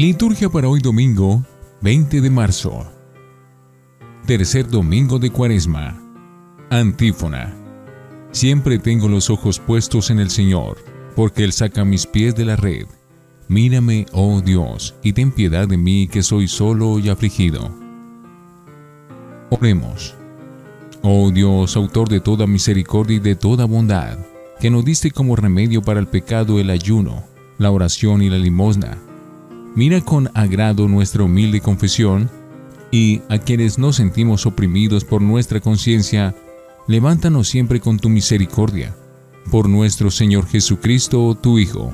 Liturgia para hoy domingo, 20 de marzo. Tercer domingo de Cuaresma. Antífona. Siempre tengo los ojos puestos en el Señor, porque Él saca mis pies de la red. Mírame, oh Dios, y ten piedad de mí que soy solo y afligido. Oremos. Oh Dios, autor de toda misericordia y de toda bondad, que nos diste como remedio para el pecado el ayuno, la oración y la limosna Mira con agrado nuestra humilde confesión y a quienes nos sentimos oprimidos por nuestra conciencia, levántanos siempre con tu misericordia. Por nuestro Señor Jesucristo, tu Hijo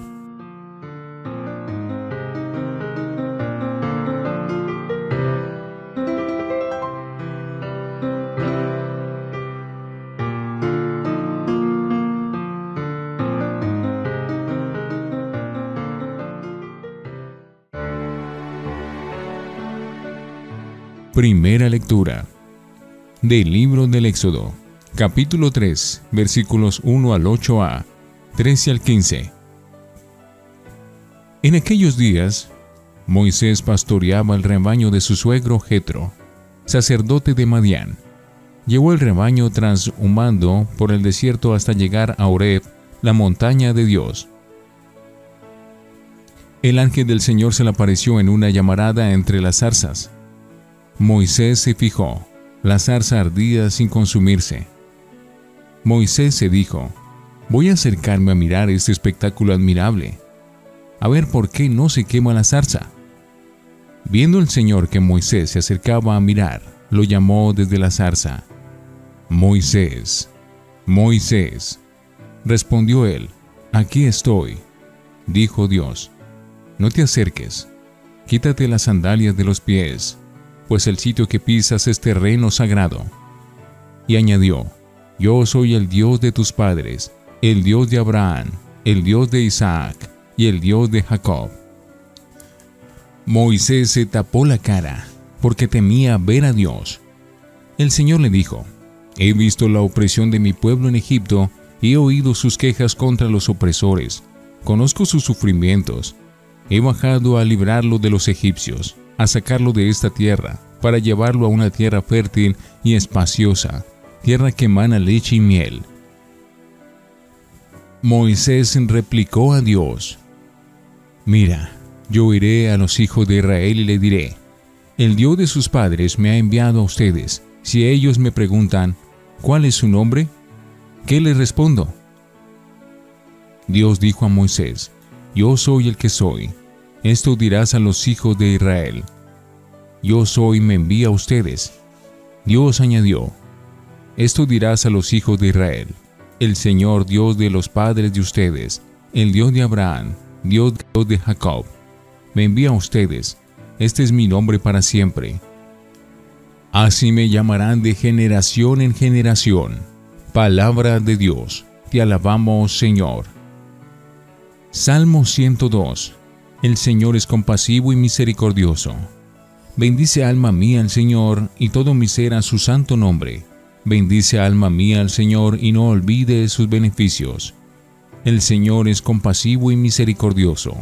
Primera lectura del libro del Éxodo, capítulo 3, versículos 1 al 8a, 13 al 15. En aquellos días, Moisés pastoreaba el rebaño de su suegro Jetro, sacerdote de Madián. Llevó el rebaño transhumando por el desierto hasta llegar a Oreb, la montaña de Dios. El ángel del Señor se le apareció en una llamarada entre las zarzas Moisés se fijó, la zarza ardía sin consumirse. Moisés se dijo, voy a acercarme a mirar este espectáculo admirable, a ver por qué no se quema la zarza. Viendo el Señor que Moisés se acercaba a mirar, lo llamó desde la zarza. Moisés, Moisés. Respondió él, aquí estoy. Dijo Dios, no te acerques, quítate las sandalias de los pies pues el sitio que pisas es terreno sagrado. Y añadió, Yo soy el Dios de tus padres, el Dios de Abraham, el Dios de Isaac y el Dios de Jacob. Moisés se tapó la cara, porque temía ver a Dios. El Señor le dijo, He visto la opresión de mi pueblo en Egipto y he oído sus quejas contra los opresores. Conozco sus sufrimientos. He bajado a librarlo de los egipcios a sacarlo de esta tierra, para llevarlo a una tierra fértil y espaciosa, tierra que emana leche y miel. Moisés replicó a Dios, Mira, yo iré a los hijos de Israel y le diré, el Dios de sus padres me ha enviado a ustedes. Si ellos me preguntan, ¿cuál es su nombre? ¿Qué les respondo? Dios dijo a Moisés, Yo soy el que soy. Esto dirás a los hijos de Israel. Yo soy me envía a ustedes. Dios añadió, Esto dirás a los hijos de Israel. El Señor Dios de los padres de ustedes, el Dios de Abraham, Dios de Jacob, me envía a ustedes. Este es mi nombre para siempre. Así me llamarán de generación en generación. Palabra de Dios. Te alabamos, Señor. Salmo 102 el Señor es compasivo y misericordioso. Bendice alma mía al Señor y todo mi ser a su santo nombre. Bendice alma mía al Señor y no olvide sus beneficios. El Señor es compasivo y misericordioso.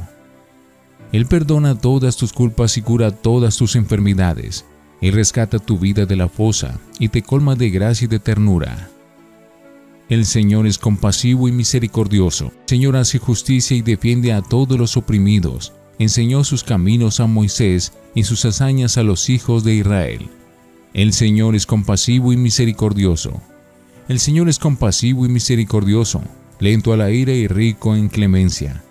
Él perdona todas tus culpas y cura todas tus enfermedades. Él rescata tu vida de la fosa y te colma de gracia y de ternura. El Señor es compasivo y misericordioso. El Señor hace justicia y defiende a todos los oprimidos. Enseñó sus caminos a Moisés y sus hazañas a los hijos de Israel. El Señor es compasivo y misericordioso. El Señor es compasivo y misericordioso, lento a la ira y rico en clemencia.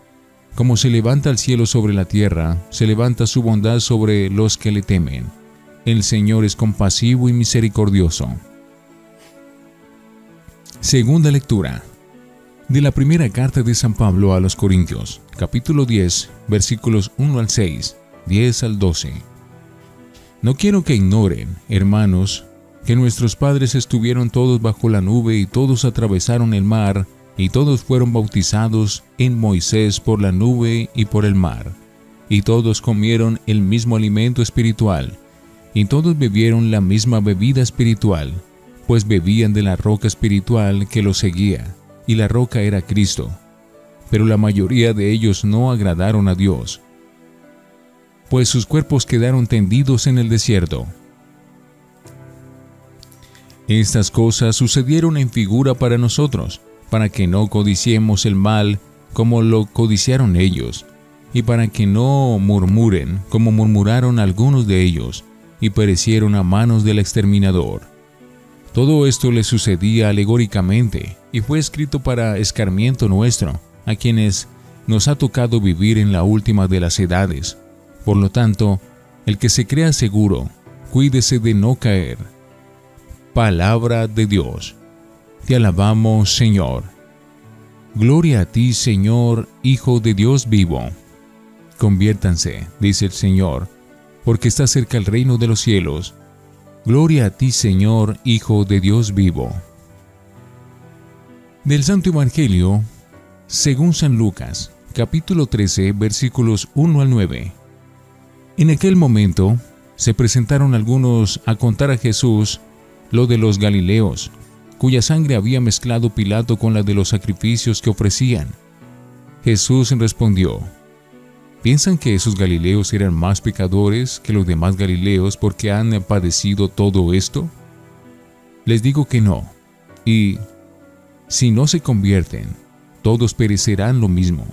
Como se levanta el cielo sobre la tierra, se levanta su bondad sobre los que le temen. El Señor es compasivo y misericordioso. Segunda lectura. De la primera carta de San Pablo a los Corintios, capítulo 10, versículos 1 al 6, 10 al 12. No quiero que ignoren, hermanos, que nuestros padres estuvieron todos bajo la nube y todos atravesaron el mar y todos fueron bautizados en Moisés por la nube y por el mar, y todos comieron el mismo alimento espiritual, y todos bebieron la misma bebida espiritual, pues bebían de la roca espiritual que los seguía, y la roca era Cristo. Pero la mayoría de ellos no agradaron a Dios. pues sus cuerpos quedaron tendidos en el desierto. Estas cosas sucedieron en figura para nosotros, para que no codiciemos el mal como lo codiciaron ellos, y para que no murmuren como murmuraron algunos de ellos, y perecieron a manos del exterminador. Todo esto le sucedía alegóricamente, y fue escrito para escarmiento nuestro, a quienes nos ha tocado vivir en la última de las edades. Por lo tanto, el que se crea seguro, cuídese de no caer. Palabra de Dios. Te alabamos, Señor. Gloria a ti, Señor, Hijo de Dios vivo. Conviértanse, dice el Señor, porque está cerca el reino de los cielos. Gloria a ti, Señor, Hijo de Dios vivo. Del Santo Evangelio, según San Lucas, capítulo 13, versículos 1 al 9. En aquel momento se presentaron algunos a contar a Jesús lo de los Galileos, cuya sangre había mezclado Pilato con la de los sacrificios que ofrecían. Jesús respondió, ¿Piensan que esos Galileos eran más pecadores que los demás Galileos porque han padecido todo esto? Les digo que no, y si no se convierten, todos perecerán lo mismo.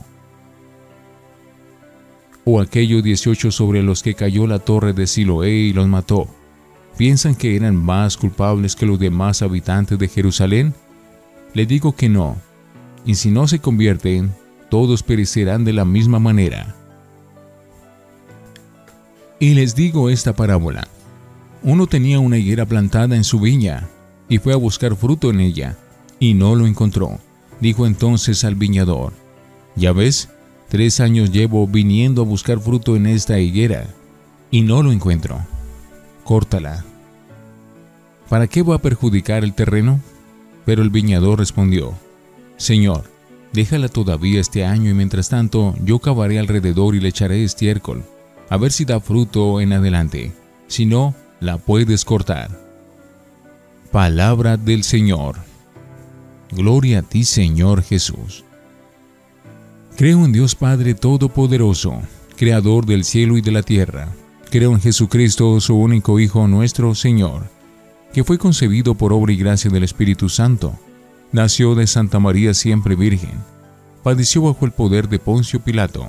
O aquellos 18 sobre los que cayó la torre de Siloé y los mató, ¿piensan que eran más culpables que los demás habitantes de Jerusalén? Le digo que no, y si no se convierten, todos perecerán de la misma manera. Y les digo esta parábola. Uno tenía una higuera plantada en su viña, y fue a buscar fruto en ella, y no lo encontró. Dijo entonces al viñador, Ya ves, tres años llevo viniendo a buscar fruto en esta higuera, y no lo encuentro. Córtala. ¿Para qué va a perjudicar el terreno? Pero el viñador respondió, Señor, déjala todavía este año y mientras tanto yo cavaré alrededor y le echaré estiércol, a ver si da fruto en adelante. Si no, la puedes cortar. Palabra del Señor. Gloria a ti, Señor Jesús. Creo en Dios Padre Todopoderoso, Creador del cielo y de la tierra. Creo en Jesucristo, su único Hijo, nuestro Señor, que fue concebido por obra y gracia del Espíritu Santo. Nació de Santa María siempre Virgen. Padeció bajo el poder de Poncio Pilato.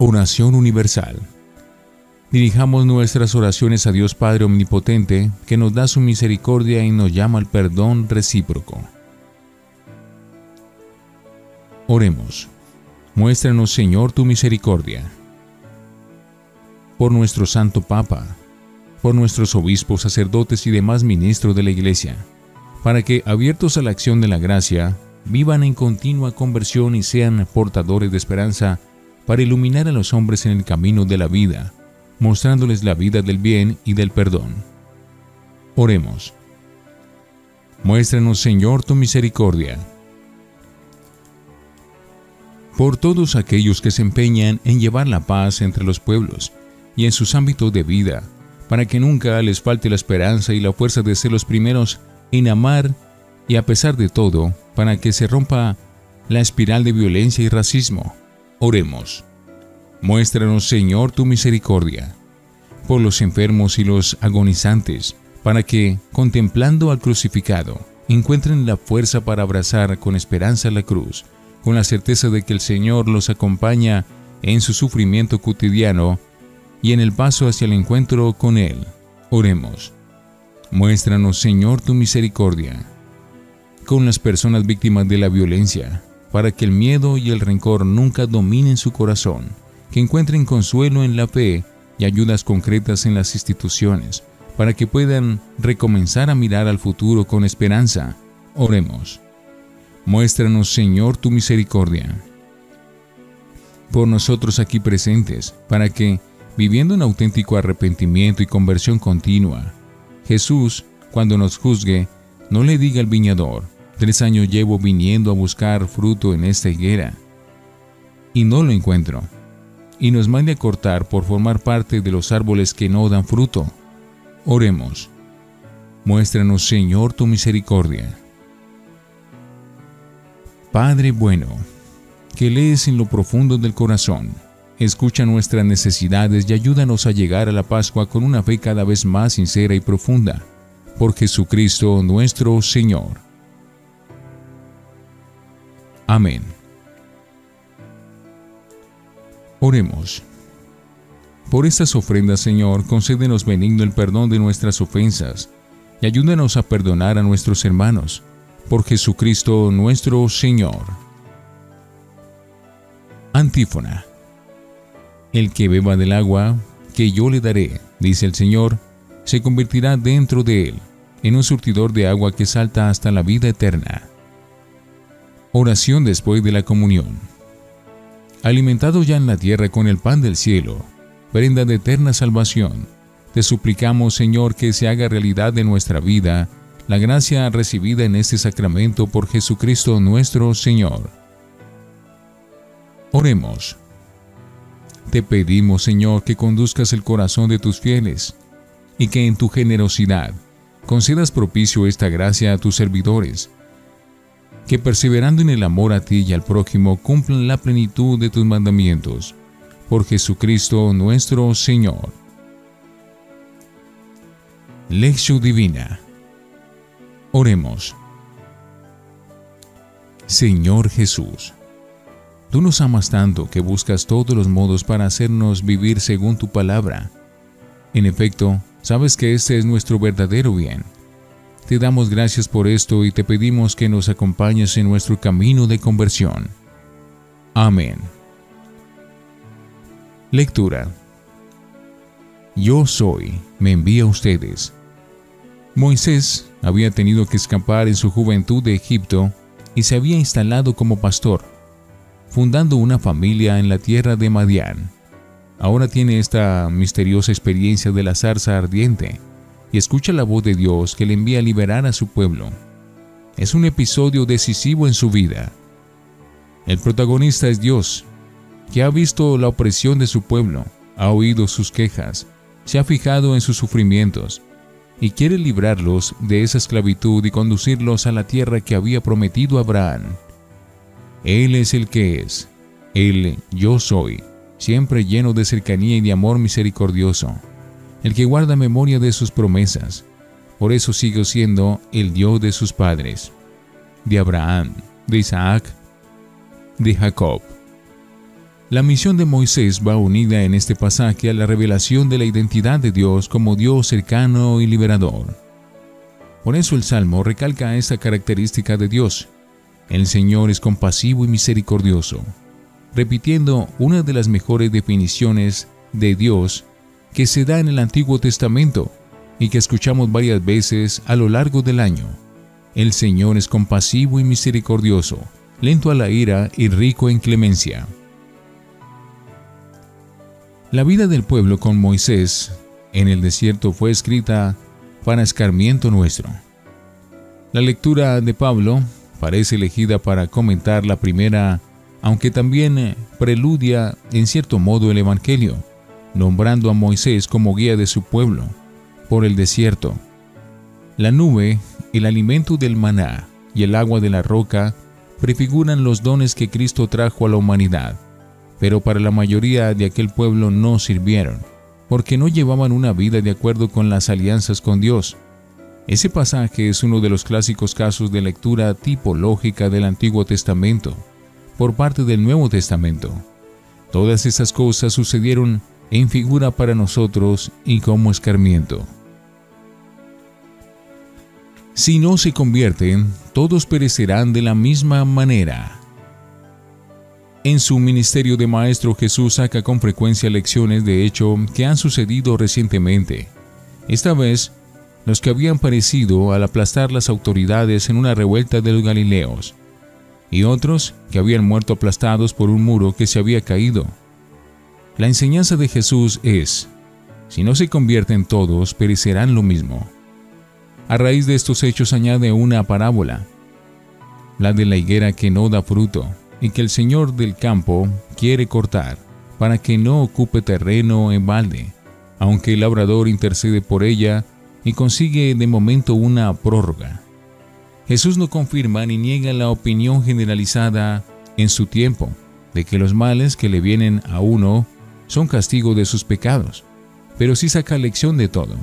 Oración Universal. Dirijamos nuestras oraciones a Dios Padre Omnipotente, que nos da su misericordia y nos llama al perdón recíproco. Oremos. Muéstranos, Señor, tu misericordia. Por nuestro Santo Papa, por nuestros obispos, sacerdotes y demás ministros de la Iglesia, para que, abiertos a la acción de la gracia, vivan en continua conversión y sean portadores de esperanza para iluminar a los hombres en el camino de la vida, mostrándoles la vida del bien y del perdón. Oremos. Muéstranos, Señor, tu misericordia por todos aquellos que se empeñan en llevar la paz entre los pueblos y en sus ámbitos de vida, para que nunca les falte la esperanza y la fuerza de ser los primeros en amar y a pesar de todo, para que se rompa la espiral de violencia y racismo. Oremos. Muéstranos, Señor, tu misericordia por los enfermos y los agonizantes, para que, contemplando al crucificado, encuentren la fuerza para abrazar con esperanza la cruz con la certeza de que el Señor los acompaña en su sufrimiento cotidiano y en el paso hacia el encuentro con Él. Oremos. Muéstranos, Señor, tu misericordia con las personas víctimas de la violencia, para que el miedo y el rencor nunca dominen su corazón, que encuentren consuelo en la fe y ayudas concretas en las instituciones, para que puedan recomenzar a mirar al futuro con esperanza. Oremos. Muéstranos, Señor, tu misericordia por nosotros aquí presentes, para que, viviendo en auténtico arrepentimiento y conversión continua. Jesús, cuando nos juzgue, no le diga al viñador, tres años llevo viniendo a buscar fruto en esta higuera, y no lo encuentro, y nos mande a cortar por formar parte de los árboles que no dan fruto. Oremos. Muéstranos, Señor, tu misericordia. Padre bueno, que lees en lo profundo del corazón, escucha nuestras necesidades y ayúdanos a llegar a la Pascua con una fe cada vez más sincera y profunda. Por Jesucristo nuestro Señor. Amén. Oremos. Por estas ofrendas, Señor, concédenos benigno el perdón de nuestras ofensas y ayúdanos a perdonar a nuestros hermanos. Por Jesucristo nuestro Señor. Antífona. El que beba del agua que yo le daré, dice el Señor, se convertirá dentro de él en un surtidor de agua que salta hasta la vida eterna. Oración después de la comunión. Alimentados ya en la tierra con el pan del cielo, prenda de eterna salvación, te suplicamos, Señor, que se haga realidad de nuestra vida la gracia recibida en este sacramento por Jesucristo nuestro Señor. Oremos. Te pedimos, Señor, que conduzcas el corazón de tus fieles y que en tu generosidad concedas propicio esta gracia a tus servidores, que perseverando en el amor a ti y al prójimo cumplan la plenitud de tus mandamientos. Por Jesucristo nuestro Señor. Lección Divina. Oremos. Señor Jesús, tú nos amas tanto que buscas todos los modos para hacernos vivir según tu palabra. En efecto, sabes que este es nuestro verdadero bien. Te damos gracias por esto y te pedimos que nos acompañes en nuestro camino de conversión. Amén. Lectura. Yo soy, me envía a ustedes. Moisés había tenido que escapar en su juventud de Egipto y se había instalado como pastor, fundando una familia en la tierra de Madián. Ahora tiene esta misteriosa experiencia de la zarza ardiente y escucha la voz de Dios que le envía a liberar a su pueblo. Es un episodio decisivo en su vida. El protagonista es Dios, que ha visto la opresión de su pueblo, ha oído sus quejas, se ha fijado en sus sufrimientos y quiere librarlos de esa esclavitud y conducirlos a la tierra que había prometido a Abraham. Él es el que es, Él yo soy, siempre lleno de cercanía y de amor misericordioso, el que guarda memoria de sus promesas. Por eso sigo siendo el Dios de sus padres, de Abraham, de Isaac, de Jacob. La misión de Moisés va unida en este pasaje a la revelación de la identidad de Dios como Dios cercano y liberador. Por eso el Salmo recalca esta característica de Dios. El Señor es compasivo y misericordioso, repitiendo una de las mejores definiciones de Dios que se da en el Antiguo Testamento y que escuchamos varias veces a lo largo del año. El Señor es compasivo y misericordioso, lento a la ira y rico en clemencia. La vida del pueblo con Moisés en el desierto fue escrita para escarmiento nuestro. La lectura de Pablo parece elegida para comentar la primera, aunque también preludia en cierto modo el Evangelio, nombrando a Moisés como guía de su pueblo por el desierto. La nube, el alimento del maná y el agua de la roca prefiguran los dones que Cristo trajo a la humanidad pero para la mayoría de aquel pueblo no sirvieron, porque no llevaban una vida de acuerdo con las alianzas con Dios. Ese pasaje es uno de los clásicos casos de lectura tipológica del Antiguo Testamento por parte del Nuevo Testamento. Todas esas cosas sucedieron en figura para nosotros y como escarmiento. Si no se convierten, todos perecerán de la misma manera. En su ministerio de maestro Jesús saca con frecuencia lecciones de hecho que han sucedido recientemente. Esta vez, los que habían parecido al aplastar las autoridades en una revuelta de los Galileos, y otros que habían muerto aplastados por un muro que se había caído. La enseñanza de Jesús es, si no se convierten todos, perecerán lo mismo. A raíz de estos hechos añade una parábola, la de la higuera que no da fruto y que el Señor del campo quiere cortar para que no ocupe terreno en balde, aunque el labrador intercede por ella y consigue de momento una prórroga. Jesús no confirma ni niega la opinión generalizada en su tiempo de que los males que le vienen a uno son castigo de sus pecados, pero sí saca lección de todo.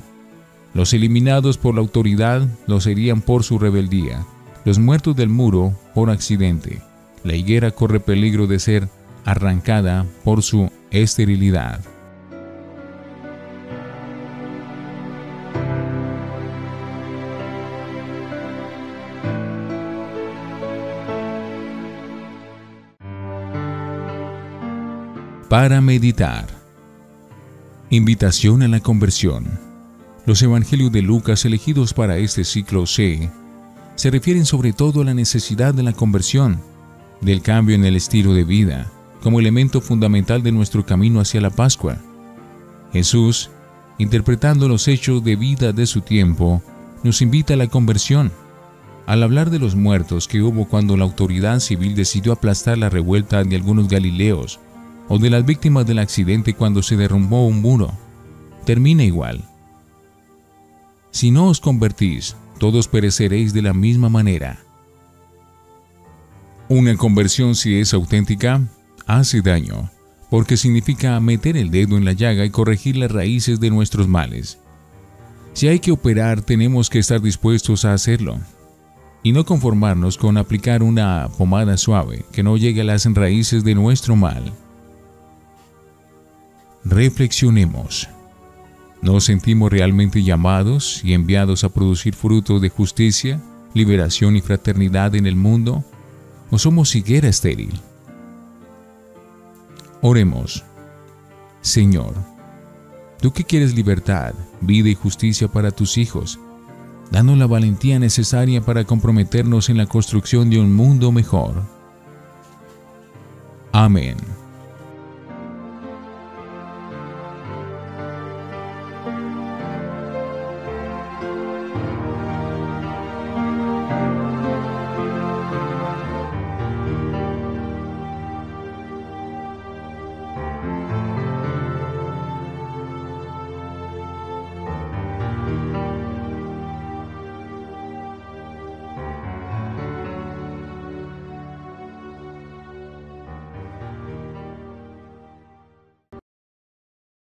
Los eliminados por la autoridad lo serían por su rebeldía, los muertos del muro por accidente. La higuera corre peligro de ser arrancada por su esterilidad. Para meditar. Invitación a la conversión. Los evangelios de Lucas elegidos para este ciclo C se refieren sobre todo a la necesidad de la conversión, del cambio en el estilo de vida, como elemento fundamental de nuestro camino hacia la Pascua. Jesús, interpretando los hechos de vida de su tiempo, nos invita a la conversión. Al hablar de los muertos que hubo cuando la autoridad civil decidió aplastar la revuelta de algunos galileos, o de las víctimas del accidente cuando se derrumbó un muro, termina igual. Si no os convertís, todos pereceréis de la misma manera. Una conversión, si es auténtica, hace daño, porque significa meter el dedo en la llaga y corregir las raíces de nuestros males. Si hay que operar, tenemos que estar dispuestos a hacerlo, y no conformarnos con aplicar una pomada suave que no llegue a las raíces de nuestro mal. Reflexionemos. ¿Nos sentimos realmente llamados y enviados a producir frutos de justicia, liberación y fraternidad en el mundo? ¿O somos higuera estéril? Oremos. Señor, tú que quieres libertad, vida y justicia para tus hijos, danos la valentía necesaria para comprometernos en la construcción de un mundo mejor. Amén.